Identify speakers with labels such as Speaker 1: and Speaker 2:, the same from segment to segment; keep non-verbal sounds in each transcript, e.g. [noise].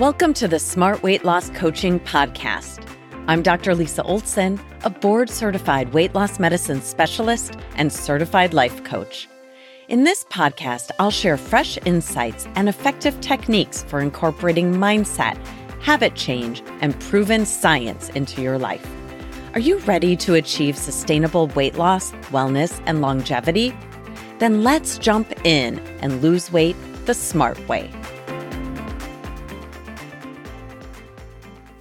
Speaker 1: Welcome to the Smart Weight Loss Coaching Podcast. I'm Dr. Lisa Olson, a board certified weight loss medicine specialist and certified life coach. In this podcast, I'll share fresh insights and effective techniques for incorporating mindset, habit change, and proven science into your life. Are you ready to achieve sustainable weight loss, wellness, and longevity? Then let's jump in and lose weight the smart way.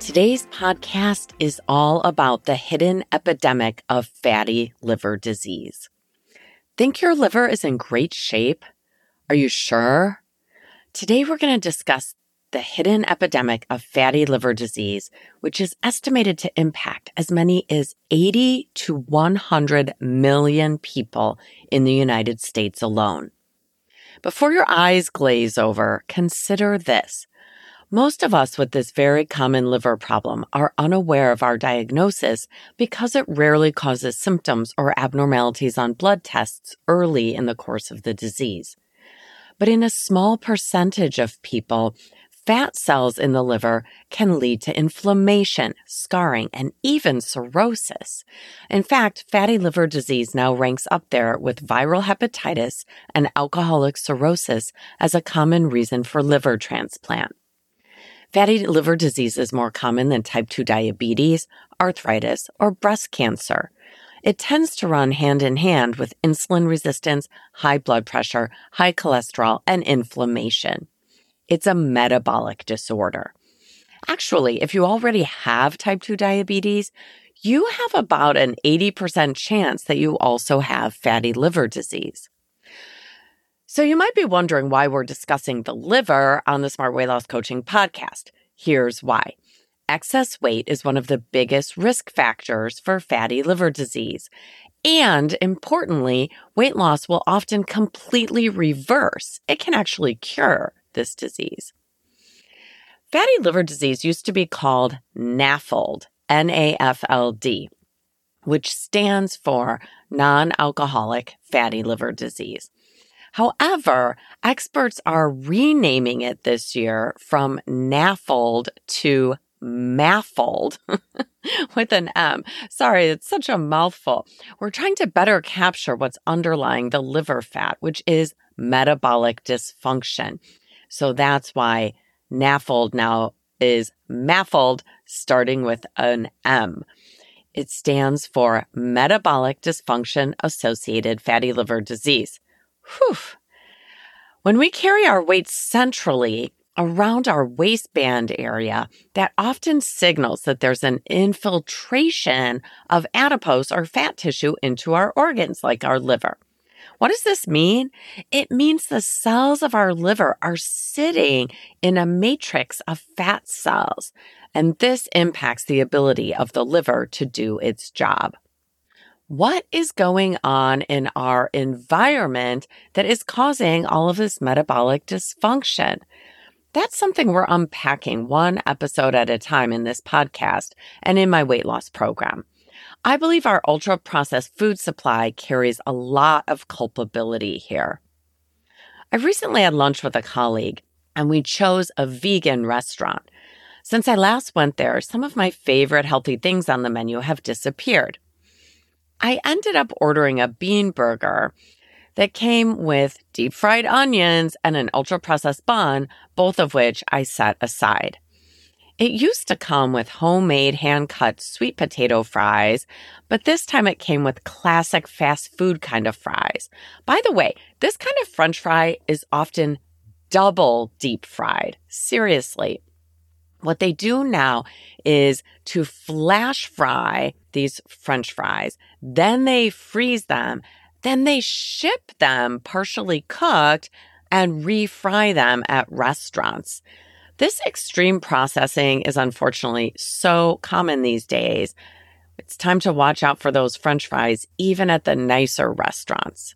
Speaker 1: Today's podcast is all about the hidden epidemic of fatty liver disease. Think your liver is in great shape? Are you sure? Today, we're going to discuss the hidden epidemic of fatty liver disease, which is estimated to impact as many as 80 to 100 million people in the United States alone. Before your eyes glaze over, consider this. Most of us with this very common liver problem are unaware of our diagnosis because it rarely causes symptoms or abnormalities on blood tests early in the course of the disease. But in a small percentage of people, fat cells in the liver can lead to inflammation, scarring, and even cirrhosis. In fact, fatty liver disease now ranks up there with viral hepatitis and alcoholic cirrhosis as a common reason for liver transplant. Fatty liver disease is more common than type 2 diabetes, arthritis, or breast cancer. It tends to run hand in hand with insulin resistance, high blood pressure, high cholesterol, and inflammation. It's a metabolic disorder. Actually, if you already have type 2 diabetes, you have about an 80% chance that you also have fatty liver disease. So you might be wondering why we're discussing the liver on the Smart Weight Loss Coaching podcast. Here's why. Excess weight is one of the biggest risk factors for fatty liver disease. And importantly, weight loss will often completely reverse. It can actually cure this disease. Fatty liver disease used to be called NAFLD, N A F L D, which stands for non alcoholic fatty liver disease. However, experts are renaming it this year from NAFLD to MAFLD [laughs] with an M. Sorry, it's such a mouthful. We're trying to better capture what's underlying the liver fat, which is metabolic dysfunction. So that's why NAFLD now is MAFLD, starting with an M. It stands for Metabolic Dysfunction Associated Fatty Liver Disease. Whew. When we carry our weight centrally around our waistband area, that often signals that there's an infiltration of adipose or fat tissue into our organs, like our liver. What does this mean? It means the cells of our liver are sitting in a matrix of fat cells, and this impacts the ability of the liver to do its job what is going on in our environment that is causing all of this metabolic dysfunction? That's something we're unpacking one episode at a time in this podcast and in my weight loss program. I believe our ultra processed food supply carries a lot of culpability here. I recently had lunch with a colleague and we chose a vegan restaurant. Since I last went there, some of my favorite healthy things on the menu have disappeared. I ended up ordering a bean burger that came with deep fried onions and an ultra processed bun, both of which I set aside. It used to come with homemade hand cut sweet potato fries, but this time it came with classic fast food kind of fries. By the way, this kind of french fry is often double deep fried. Seriously. What they do now is to flash fry these french fries. Then they freeze them. Then they ship them partially cooked and refry them at restaurants. This extreme processing is unfortunately so common these days. It's time to watch out for those french fries, even at the nicer restaurants.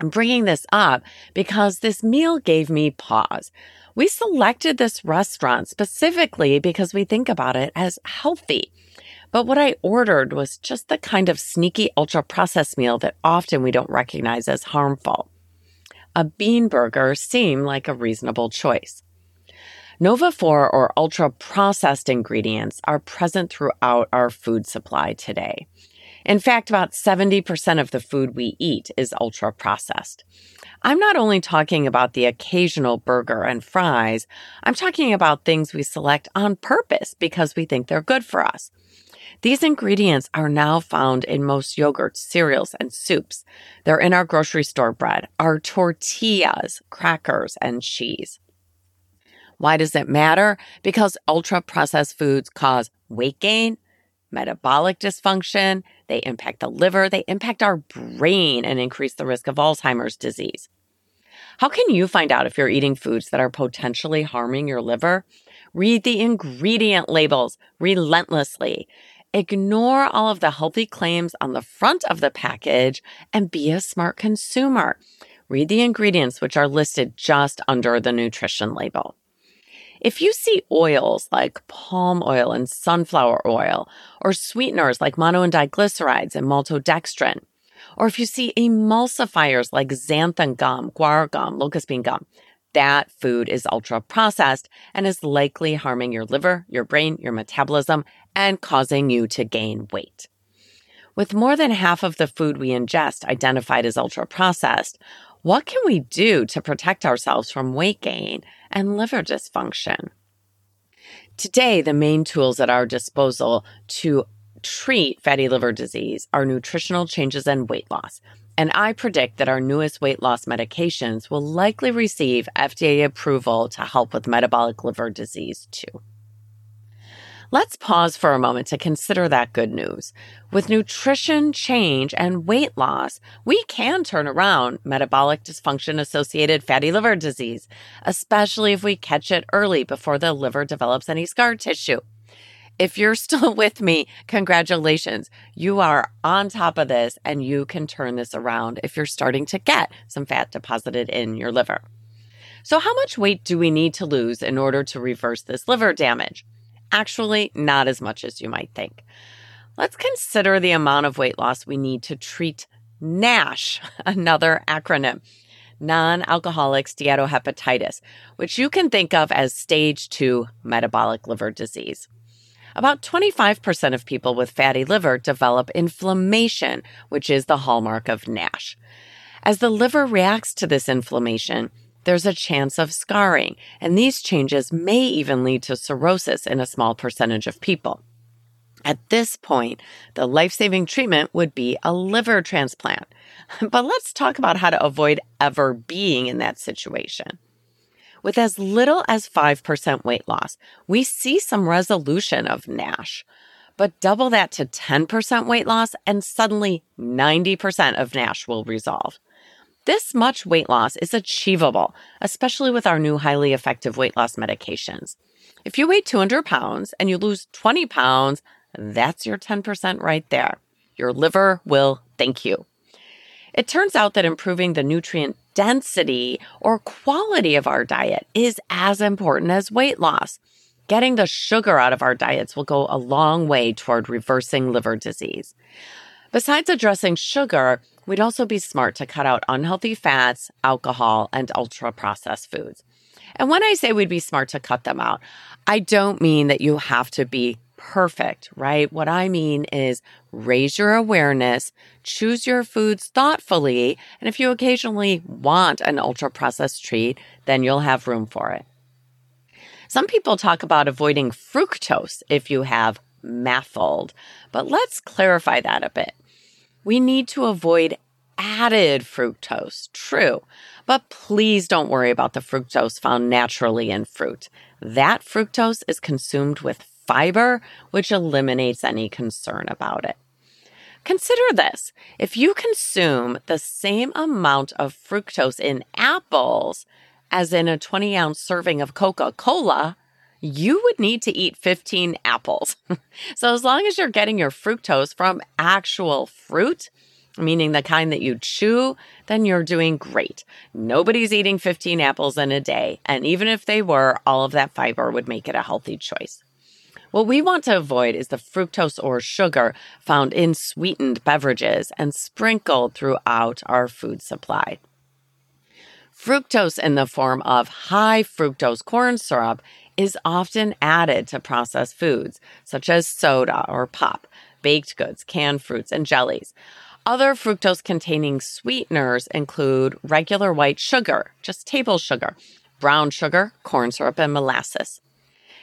Speaker 1: I'm bringing this up because this meal gave me pause. We selected this restaurant specifically because we think about it as healthy. But what I ordered was just the kind of sneaky ultra processed meal that often we don't recognize as harmful. A bean burger seemed like a reasonable choice. Nova 4 or ultra processed ingredients are present throughout our food supply today. In fact, about 70% of the food we eat is ultra processed. I'm not only talking about the occasional burger and fries, I'm talking about things we select on purpose because we think they're good for us. These ingredients are now found in most yogurts, cereals, and soups. They're in our grocery store bread, our tortillas, crackers, and cheese. Why does it matter? Because ultra processed foods cause weight gain, metabolic dysfunction, they impact the liver, they impact our brain, and increase the risk of Alzheimer's disease. How can you find out if you're eating foods that are potentially harming your liver? Read the ingredient labels relentlessly. Ignore all of the healthy claims on the front of the package and be a smart consumer. Read the ingredients, which are listed just under the nutrition label. If you see oils like palm oil and sunflower oil, or sweeteners like mono and diglycerides and maltodextrin, or if you see emulsifiers like xanthan gum, guar gum, locust bean gum, that food is ultra processed and is likely harming your liver, your brain, your metabolism, and causing you to gain weight. With more than half of the food we ingest identified as ultra processed, what can we do to protect ourselves from weight gain and liver dysfunction? Today, the main tools at our disposal to treat fatty liver disease are nutritional changes and weight loss. And I predict that our newest weight loss medications will likely receive FDA approval to help with metabolic liver disease too. Let's pause for a moment to consider that good news. With nutrition change and weight loss, we can turn around metabolic dysfunction associated fatty liver disease, especially if we catch it early before the liver develops any scar tissue. If you're still [laughs] with me, congratulations. You are on top of this and you can turn this around if you're starting to get some fat deposited in your liver. So, how much weight do we need to lose in order to reverse this liver damage? Actually, not as much as you might think. Let's consider the amount of weight loss we need to treat NASH, [laughs] another acronym, non alcoholic steatohepatitis, which you can think of as stage two metabolic liver disease. About 25% of people with fatty liver develop inflammation, which is the hallmark of NASH. As the liver reacts to this inflammation, there's a chance of scarring, and these changes may even lead to cirrhosis in a small percentage of people. At this point, the life saving treatment would be a liver transplant. [laughs] But let's talk about how to avoid ever being in that situation. With as little as 5% weight loss, we see some resolution of NASH. But double that to 10% weight loss, and suddenly 90% of NASH will resolve. This much weight loss is achievable, especially with our new highly effective weight loss medications. If you weigh 200 pounds and you lose 20 pounds, that's your 10% right there. Your liver will thank you. It turns out that improving the nutrient density or quality of our diet is as important as weight loss. Getting the sugar out of our diets will go a long way toward reversing liver disease. Besides addressing sugar, we'd also be smart to cut out unhealthy fats, alcohol, and ultra processed foods. And when I say we'd be smart to cut them out, I don't mean that you have to be perfect, right? What I mean is raise your awareness, choose your foods thoughtfully, and if you occasionally want an ultra processed treat, then you'll have room for it. Some people talk about avoiding fructose if you have MAFLD, but let's clarify that a bit. We need to avoid added fructose, true, but please don't worry about the fructose found naturally in fruit. That fructose is consumed with fiber, which eliminates any concern about it. Consider this if you consume the same amount of fructose in apples as in a 20 ounce serving of Coca Cola, you would need to eat 15 apples. [laughs] so, as long as you're getting your fructose from actual fruit, meaning the kind that you chew, then you're doing great. Nobody's eating 15 apples in a day. And even if they were, all of that fiber would make it a healthy choice. What we want to avoid is the fructose or sugar found in sweetened beverages and sprinkled throughout our food supply. Fructose in the form of high fructose corn syrup is often added to processed foods, such as soda or pop, baked goods, canned fruits, and jellies. Other fructose containing sweeteners include regular white sugar, just table sugar, brown sugar, corn syrup, and molasses.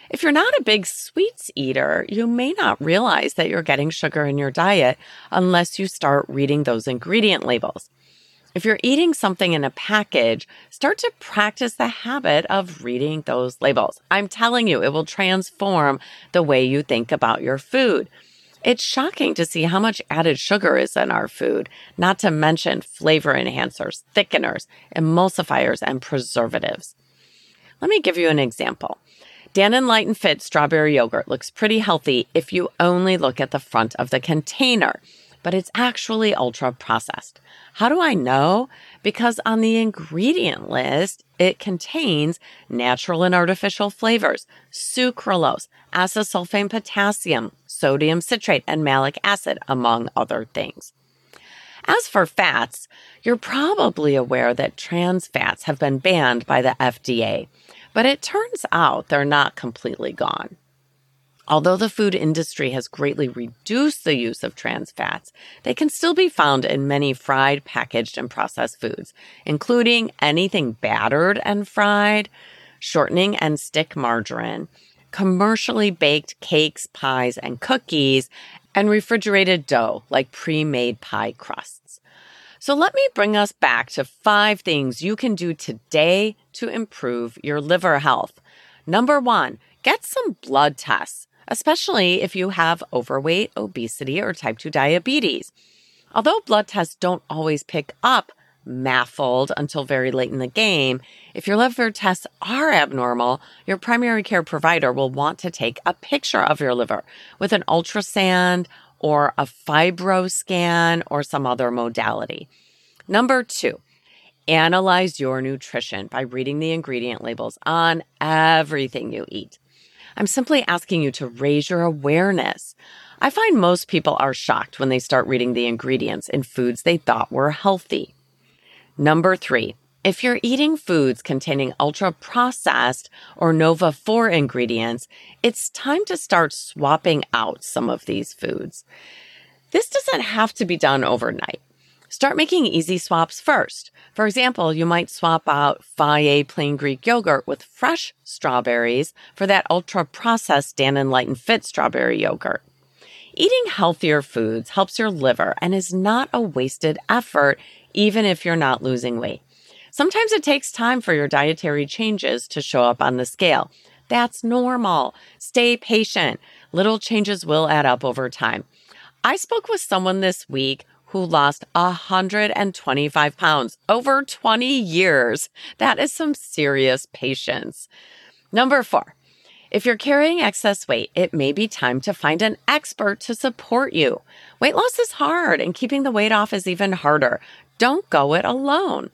Speaker 1: If you're not a big sweets eater, you may not realize that you're getting sugar in your diet unless you start reading those ingredient labels. If you're eating something in a package, start to practice the habit of reading those labels. I'm telling you, it will transform the way you think about your food. It's shocking to see how much added sugar is in our food, not to mention flavor enhancers, thickeners, emulsifiers, and preservatives. Let me give you an example. Dannon Light and Fit strawberry yogurt looks pretty healthy if you only look at the front of the container, but it's actually ultra processed. How do I know? Because on the ingredient list, it contains natural and artificial flavors, sucralose, acesulfame potassium, sodium citrate, and malic acid, among other things. As for fats, you're probably aware that trans fats have been banned by the FDA, but it turns out they're not completely gone. Although the food industry has greatly reduced the use of trans fats, they can still be found in many fried, packaged, and processed foods, including anything battered and fried, shortening and stick margarine, commercially baked cakes, pies, and cookies, and refrigerated dough like pre made pie crusts. So let me bring us back to five things you can do today to improve your liver health. Number one, get some blood tests especially if you have overweight, obesity, or type 2 diabetes. Although blood tests don't always pick up MAFLD until very late in the game, if your liver tests are abnormal, your primary care provider will want to take a picture of your liver with an ultrasound or a fibroscan or some other modality. Number two, analyze your nutrition by reading the ingredient labels on everything you eat. I'm simply asking you to raise your awareness. I find most people are shocked when they start reading the ingredients in foods they thought were healthy. Number three, if you're eating foods containing ultra processed or Nova 4 ingredients, it's time to start swapping out some of these foods. This doesn't have to be done overnight. Start making easy swaps first. For example, you might swap out Fage plain Greek yogurt with fresh strawberries for that ultra processed Dannon Light and Fit strawberry yogurt. Eating healthier foods helps your liver and is not a wasted effort, even if you're not losing weight. Sometimes it takes time for your dietary changes to show up on the scale. That's normal. Stay patient. Little changes will add up over time. I spoke with someone this week who lost 125 pounds over 20 years. That is some serious patience. Number four, if you're carrying excess weight, it may be time to find an expert to support you. Weight loss is hard and keeping the weight off is even harder. Don't go it alone.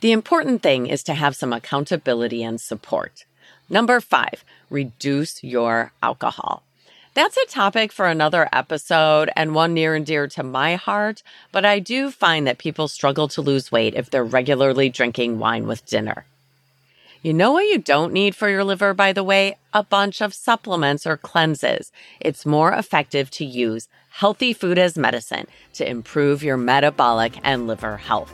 Speaker 1: The important thing is to have some accountability and support. Number five, reduce your alcohol. That's a topic for another episode and one near and dear to my heart, but I do find that people struggle to lose weight if they're regularly drinking wine with dinner. You know what you don't need for your liver, by the way? A bunch of supplements or cleanses. It's more effective to use healthy food as medicine to improve your metabolic and liver health.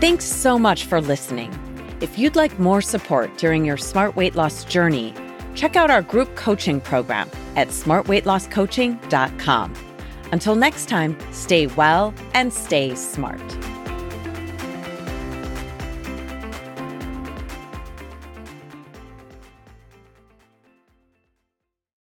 Speaker 1: Thanks so much for listening. If you'd like more support during your smart weight loss journey, check out our group coaching program at smartweightlosscoaching.com. Until next time, stay well and stay smart.